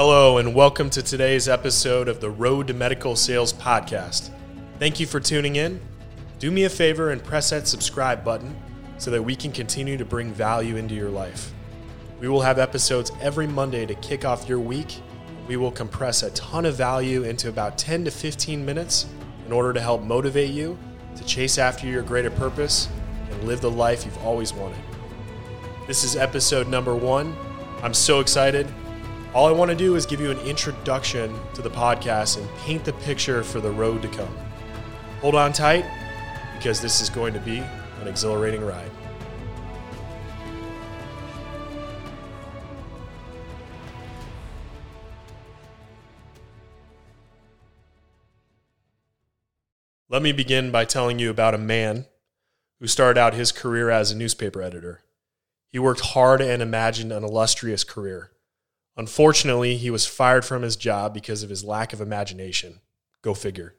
Hello, and welcome to today's episode of the Road to Medical Sales podcast. Thank you for tuning in. Do me a favor and press that subscribe button so that we can continue to bring value into your life. We will have episodes every Monday to kick off your week. We will compress a ton of value into about 10 to 15 minutes in order to help motivate you to chase after your greater purpose and live the life you've always wanted. This is episode number one. I'm so excited. All I want to do is give you an introduction to the podcast and paint the picture for the road to come. Hold on tight because this is going to be an exhilarating ride. Let me begin by telling you about a man who started out his career as a newspaper editor. He worked hard and imagined an illustrious career. Unfortunately, he was fired from his job because of his lack of imagination. Go figure.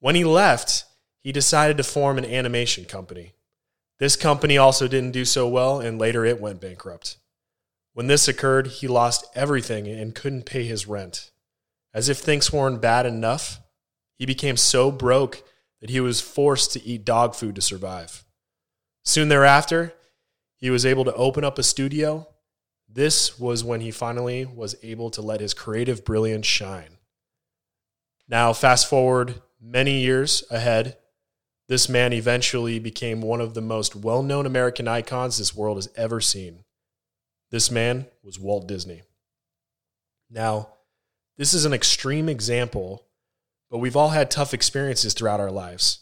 When he left, he decided to form an animation company. This company also didn't do so well, and later it went bankrupt. When this occurred, he lost everything and couldn't pay his rent. As if things weren't bad enough, he became so broke that he was forced to eat dog food to survive. Soon thereafter, he was able to open up a studio this was when he finally was able to let his creative brilliance shine. Now, fast forward many years ahead, this man eventually became one of the most well known American icons this world has ever seen. This man was Walt Disney. Now, this is an extreme example, but we've all had tough experiences throughout our lives.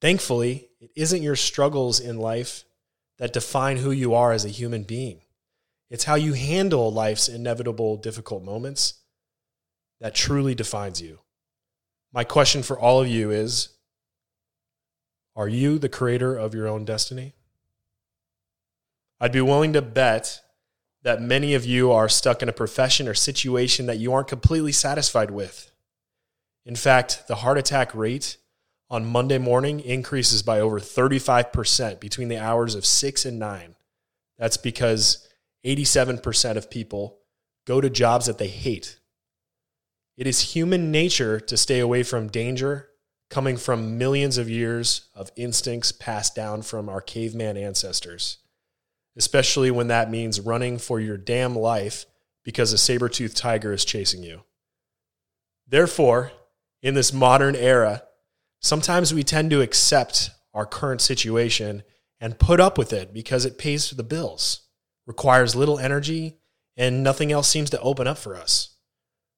Thankfully, it isn't your struggles in life that define who you are as a human being. It's how you handle life's inevitable difficult moments that truly defines you. My question for all of you is Are you the creator of your own destiny? I'd be willing to bet that many of you are stuck in a profession or situation that you aren't completely satisfied with. In fact, the heart attack rate on Monday morning increases by over 35% between the hours of 6 and 9. That's because 87% of people go to jobs that they hate. It is human nature to stay away from danger coming from millions of years of instincts passed down from our caveman ancestors, especially when that means running for your damn life because a saber toothed tiger is chasing you. Therefore, in this modern era, sometimes we tend to accept our current situation and put up with it because it pays for the bills requires little energy, and nothing else seems to open up for us.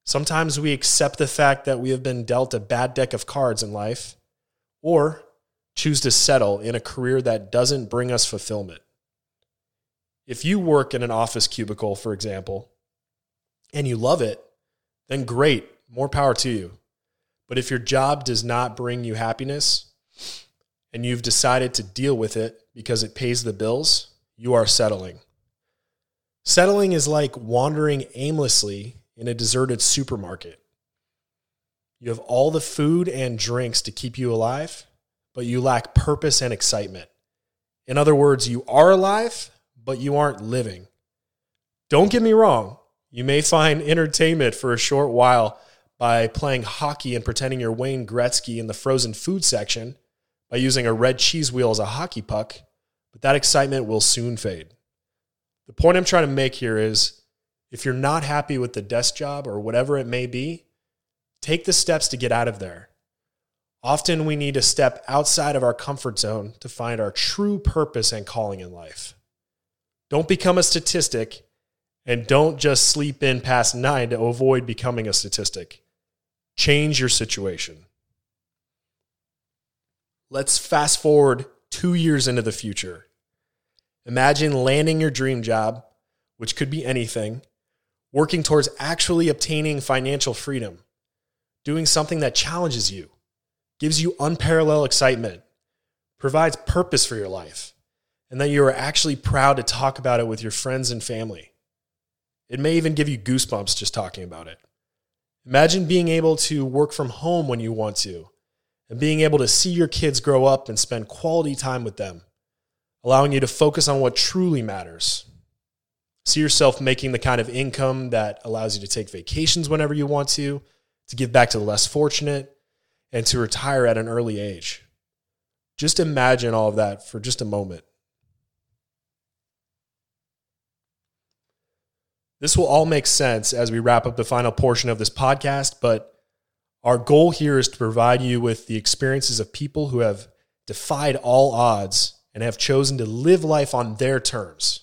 Sometimes we accept the fact that we have been dealt a bad deck of cards in life, or choose to settle in a career that doesn't bring us fulfillment. If you work in an office cubicle, for example, and you love it, then great, more power to you. But if your job does not bring you happiness and you've decided to deal with it because it pays the bills, you are settling. Settling is like wandering aimlessly in a deserted supermarket. You have all the food and drinks to keep you alive, but you lack purpose and excitement. In other words, you are alive, but you aren't living. Don't get me wrong, you may find entertainment for a short while by playing hockey and pretending you're Wayne Gretzky in the frozen food section by using a red cheese wheel as a hockey puck, but that excitement will soon fade. The point I'm trying to make here is if you're not happy with the desk job or whatever it may be, take the steps to get out of there. Often we need to step outside of our comfort zone to find our true purpose and calling in life. Don't become a statistic and don't just sleep in past nine to avoid becoming a statistic. Change your situation. Let's fast forward two years into the future. Imagine landing your dream job, which could be anything, working towards actually obtaining financial freedom, doing something that challenges you, gives you unparalleled excitement, provides purpose for your life, and that you are actually proud to talk about it with your friends and family. It may even give you goosebumps just talking about it. Imagine being able to work from home when you want to and being able to see your kids grow up and spend quality time with them allowing you to focus on what truly matters. See yourself making the kind of income that allows you to take vacations whenever you want to, to give back to the less fortunate, and to retire at an early age. Just imagine all of that for just a moment. This will all make sense as we wrap up the final portion of this podcast, but our goal here is to provide you with the experiences of people who have defied all odds and have chosen to live life on their terms.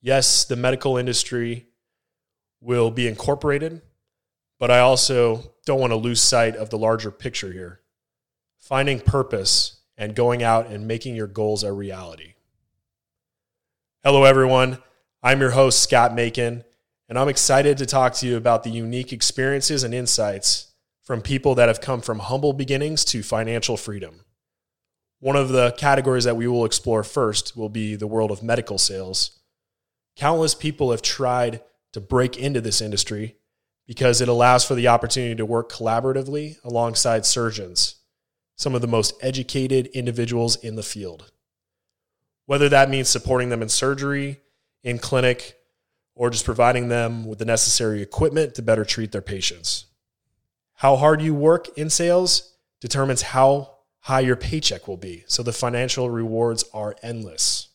Yes, the medical industry will be incorporated, but I also don't want to lose sight of the larger picture here. Finding purpose and going out and making your goals a reality. Hello, everyone. I'm your host, Scott Macon, and I'm excited to talk to you about the unique experiences and insights from people that have come from humble beginnings to financial freedom. One of the categories that we will explore first will be the world of medical sales. Countless people have tried to break into this industry because it allows for the opportunity to work collaboratively alongside surgeons, some of the most educated individuals in the field. Whether that means supporting them in surgery, in clinic, or just providing them with the necessary equipment to better treat their patients. How hard you work in sales determines how high your paycheck will be. So the financial rewards are endless.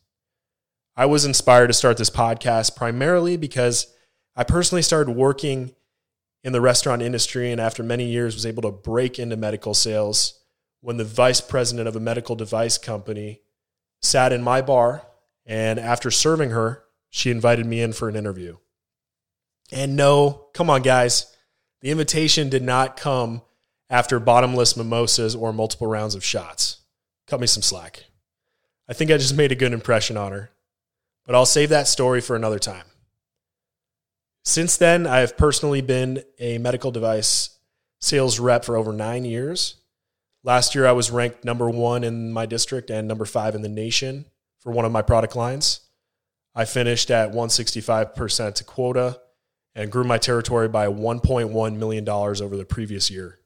I was inspired to start this podcast primarily because I personally started working in the restaurant industry and after many years was able to break into medical sales when the vice president of a medical device company sat in my bar and after serving her she invited me in for an interview and no come on guys the invitation did not come after bottomless mimosas or multiple rounds of shots cut me some slack i think i just made a good impression on her but i'll save that story for another time since then, I have personally been a medical device sales rep for over nine years. Last year, I was ranked number one in my district and number five in the nation for one of my product lines. I finished at 165% to quota and grew my territory by $1.1 million over the previous year.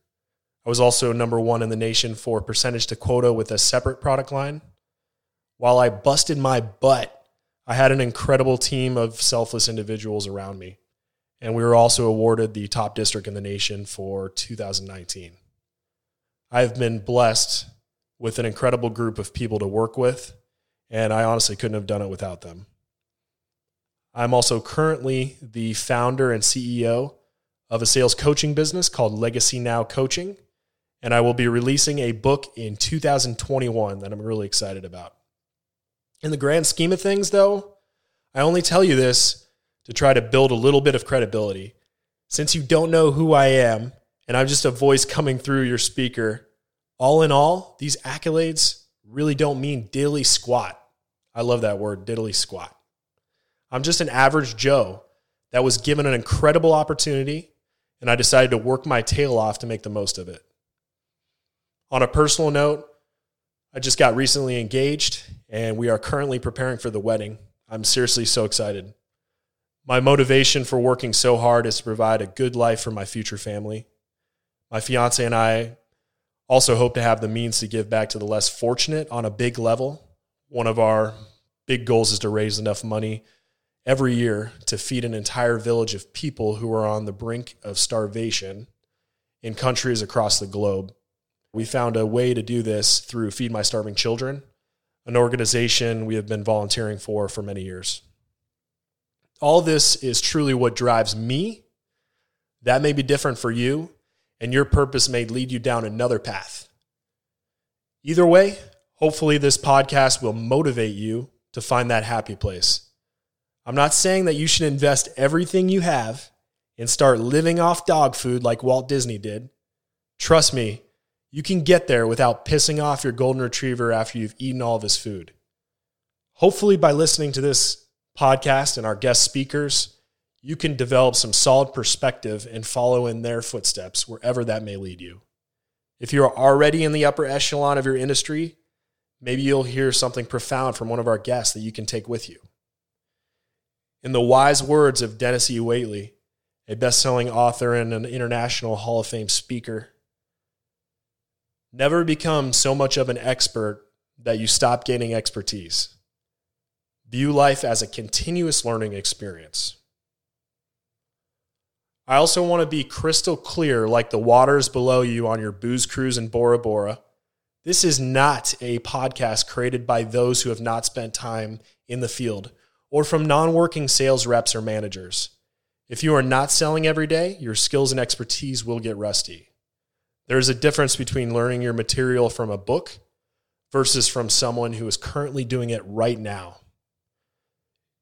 I was also number one in the nation for percentage to quota with a separate product line. While I busted my butt, I had an incredible team of selfless individuals around me and we were also awarded the top district in the nation for 2019. I've been blessed with an incredible group of people to work with, and I honestly couldn't have done it without them. I'm also currently the founder and CEO of a sales coaching business called Legacy Now Coaching, and I will be releasing a book in 2021 that I'm really excited about. In the grand scheme of things, though, I only tell you this to try to build a little bit of credibility. Since you don't know who I am, and I'm just a voice coming through your speaker, all in all, these accolades really don't mean diddly squat. I love that word, diddly squat. I'm just an average Joe that was given an incredible opportunity, and I decided to work my tail off to make the most of it. On a personal note, I just got recently engaged, and we are currently preparing for the wedding. I'm seriously so excited. My motivation for working so hard is to provide a good life for my future family. My fiance and I also hope to have the means to give back to the less fortunate on a big level. One of our big goals is to raise enough money every year to feed an entire village of people who are on the brink of starvation in countries across the globe. We found a way to do this through Feed My Starving Children, an organization we have been volunteering for for many years all this is truly what drives me. That may be different for you, and your purpose may lead you down another path. Either way, hopefully, this podcast will motivate you to find that happy place. I'm not saying that you should invest everything you have and start living off dog food like Walt Disney did. Trust me, you can get there without pissing off your golden retriever after you've eaten all of his food. Hopefully, by listening to this podcast and our guest speakers, you can develop some solid perspective and follow in their footsteps wherever that may lead you. If you're already in the upper echelon of your industry, maybe you'll hear something profound from one of our guests that you can take with you. In the wise words of Denis E. Waitley, a best selling author and an international Hall of Fame speaker, never become so much of an expert that you stop gaining expertise View life as a continuous learning experience. I also want to be crystal clear, like the waters below you on your booze cruise in Bora Bora. This is not a podcast created by those who have not spent time in the field or from non working sales reps or managers. If you are not selling every day, your skills and expertise will get rusty. There's a difference between learning your material from a book versus from someone who is currently doing it right now.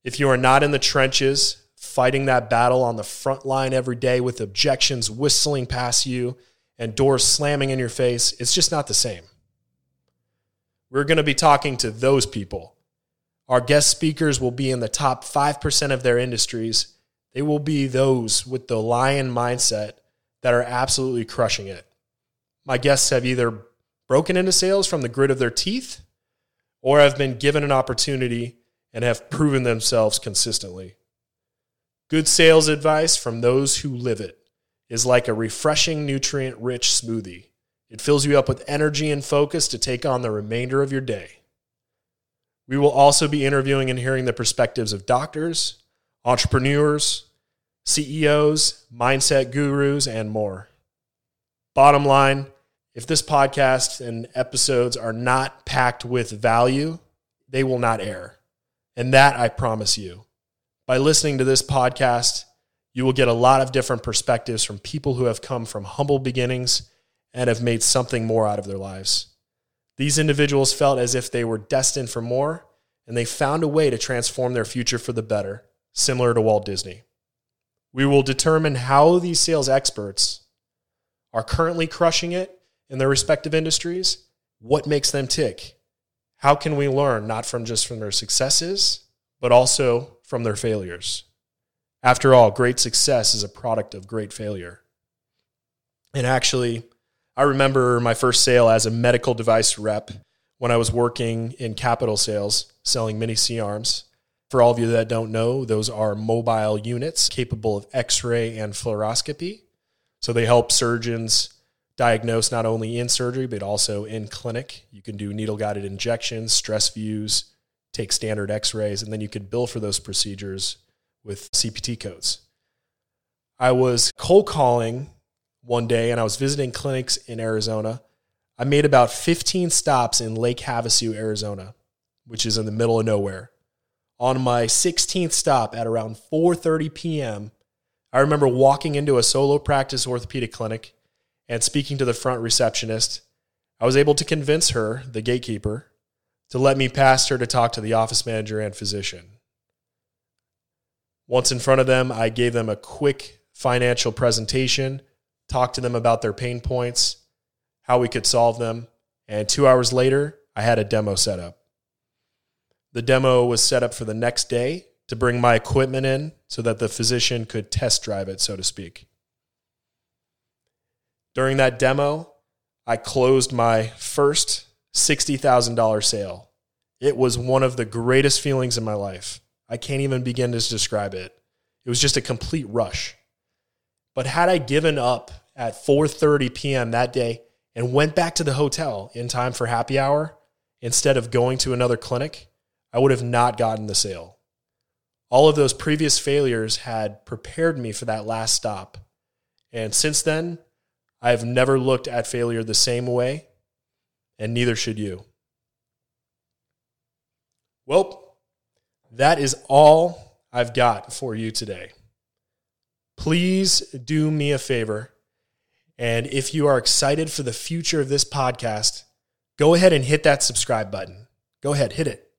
If you are not in the trenches, fighting that battle on the front line every day with objections whistling past you and doors slamming in your face, it's just not the same. We're going to be talking to those people. Our guest speakers will be in the top 5% of their industries. They will be those with the lion mindset that are absolutely crushing it. My guests have either broken into sales from the grit of their teeth or have been given an opportunity and have proven themselves consistently. Good sales advice from those who live it is like a refreshing, nutrient rich smoothie. It fills you up with energy and focus to take on the remainder of your day. We will also be interviewing and hearing the perspectives of doctors, entrepreneurs, CEOs, mindset gurus, and more. Bottom line if this podcast and episodes are not packed with value, they will not air. And that I promise you. By listening to this podcast, you will get a lot of different perspectives from people who have come from humble beginnings and have made something more out of their lives. These individuals felt as if they were destined for more, and they found a way to transform their future for the better, similar to Walt Disney. We will determine how these sales experts are currently crushing it in their respective industries, what makes them tick, how can we learn not from just from their successes, but also from their failures. After all, great success is a product of great failure. And actually, I remember my first sale as a medical device rep when I was working in capital sales selling mini C arms. For all of you that don't know, those are mobile units capable of x ray and fluoroscopy. So they help surgeons diagnose not only in surgery, but also in clinic. You can do needle guided injections, stress views, take standard x rays, and then you could bill for those procedures with CPT codes. I was cold calling one day and I was visiting clinics in Arizona. I made about 15 stops in Lake Havasu, Arizona, which is in the middle of nowhere. On my 16th stop at around 4:30 p.m., I remember walking into a solo practice orthopedic clinic and speaking to the front receptionist. I was able to convince her, the gatekeeper, to let me past her to talk to the office manager and physician. Once in front of them, I gave them a quick financial presentation talked to them about their pain points, how we could solve them. And two hours later, I had a demo set up. The demo was set up for the next day to bring my equipment in so that the physician could test drive it, so to speak. During that demo, I closed my first $60,000 sale. It was one of the greatest feelings in my life. I can't even begin to describe it. It was just a complete rush. But had I given up at 4:30 p.m. that day and went back to the hotel in time for happy hour instead of going to another clinic, I would have not gotten the sale. All of those previous failures had prepared me for that last stop. And since then, I have never looked at failure the same way, and neither should you. Well, that is all I've got for you today please do me a favor. And if you are excited for the future of this podcast, go ahead and hit that subscribe button. Go ahead, hit it.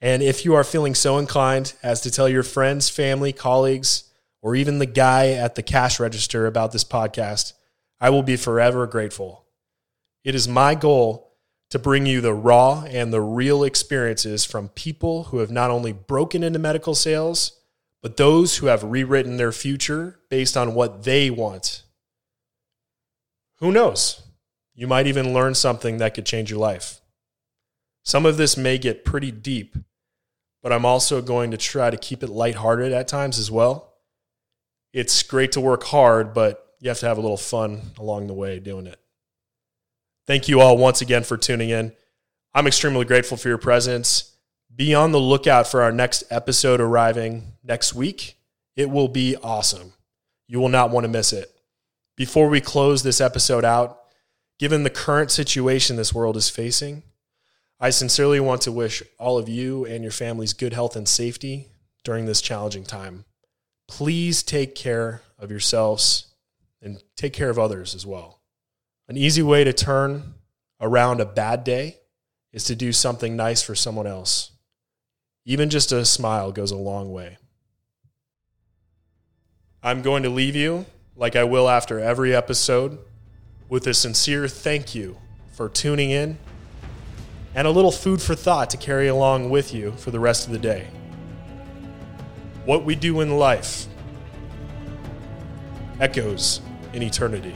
And if you are feeling so inclined as to tell your friends, family, colleagues, or even the guy at the cash register about this podcast, I will be forever grateful. It is my goal to bring you the raw and the real experiences from people who have not only broken into medical sales, but those who have rewritten their future based on what they want. Who knows? You might even learn something that could change your life. Some of this may get pretty deep, but I'm also going to try to keep it lighthearted at times as well. It's great to work hard, but you have to have a little fun along the way doing it. Thank you all once again for tuning in. I'm extremely grateful for your presence. Be on the lookout for our next episode arriving next week. It will be awesome. You will not want to miss it. Before we close this episode out, given the current situation this world is facing, I sincerely want to wish all of you and your families good health and safety during this challenging time. Please take care of yourselves and take care of others as well. An easy way to turn around a bad day is to do something nice for someone else. Even just a smile goes a long way. I'm going to leave you, like I will after every episode, with a sincere thank you for tuning in and a little food for thought to carry along with you for the rest of the day. What we do in life echoes in eternity.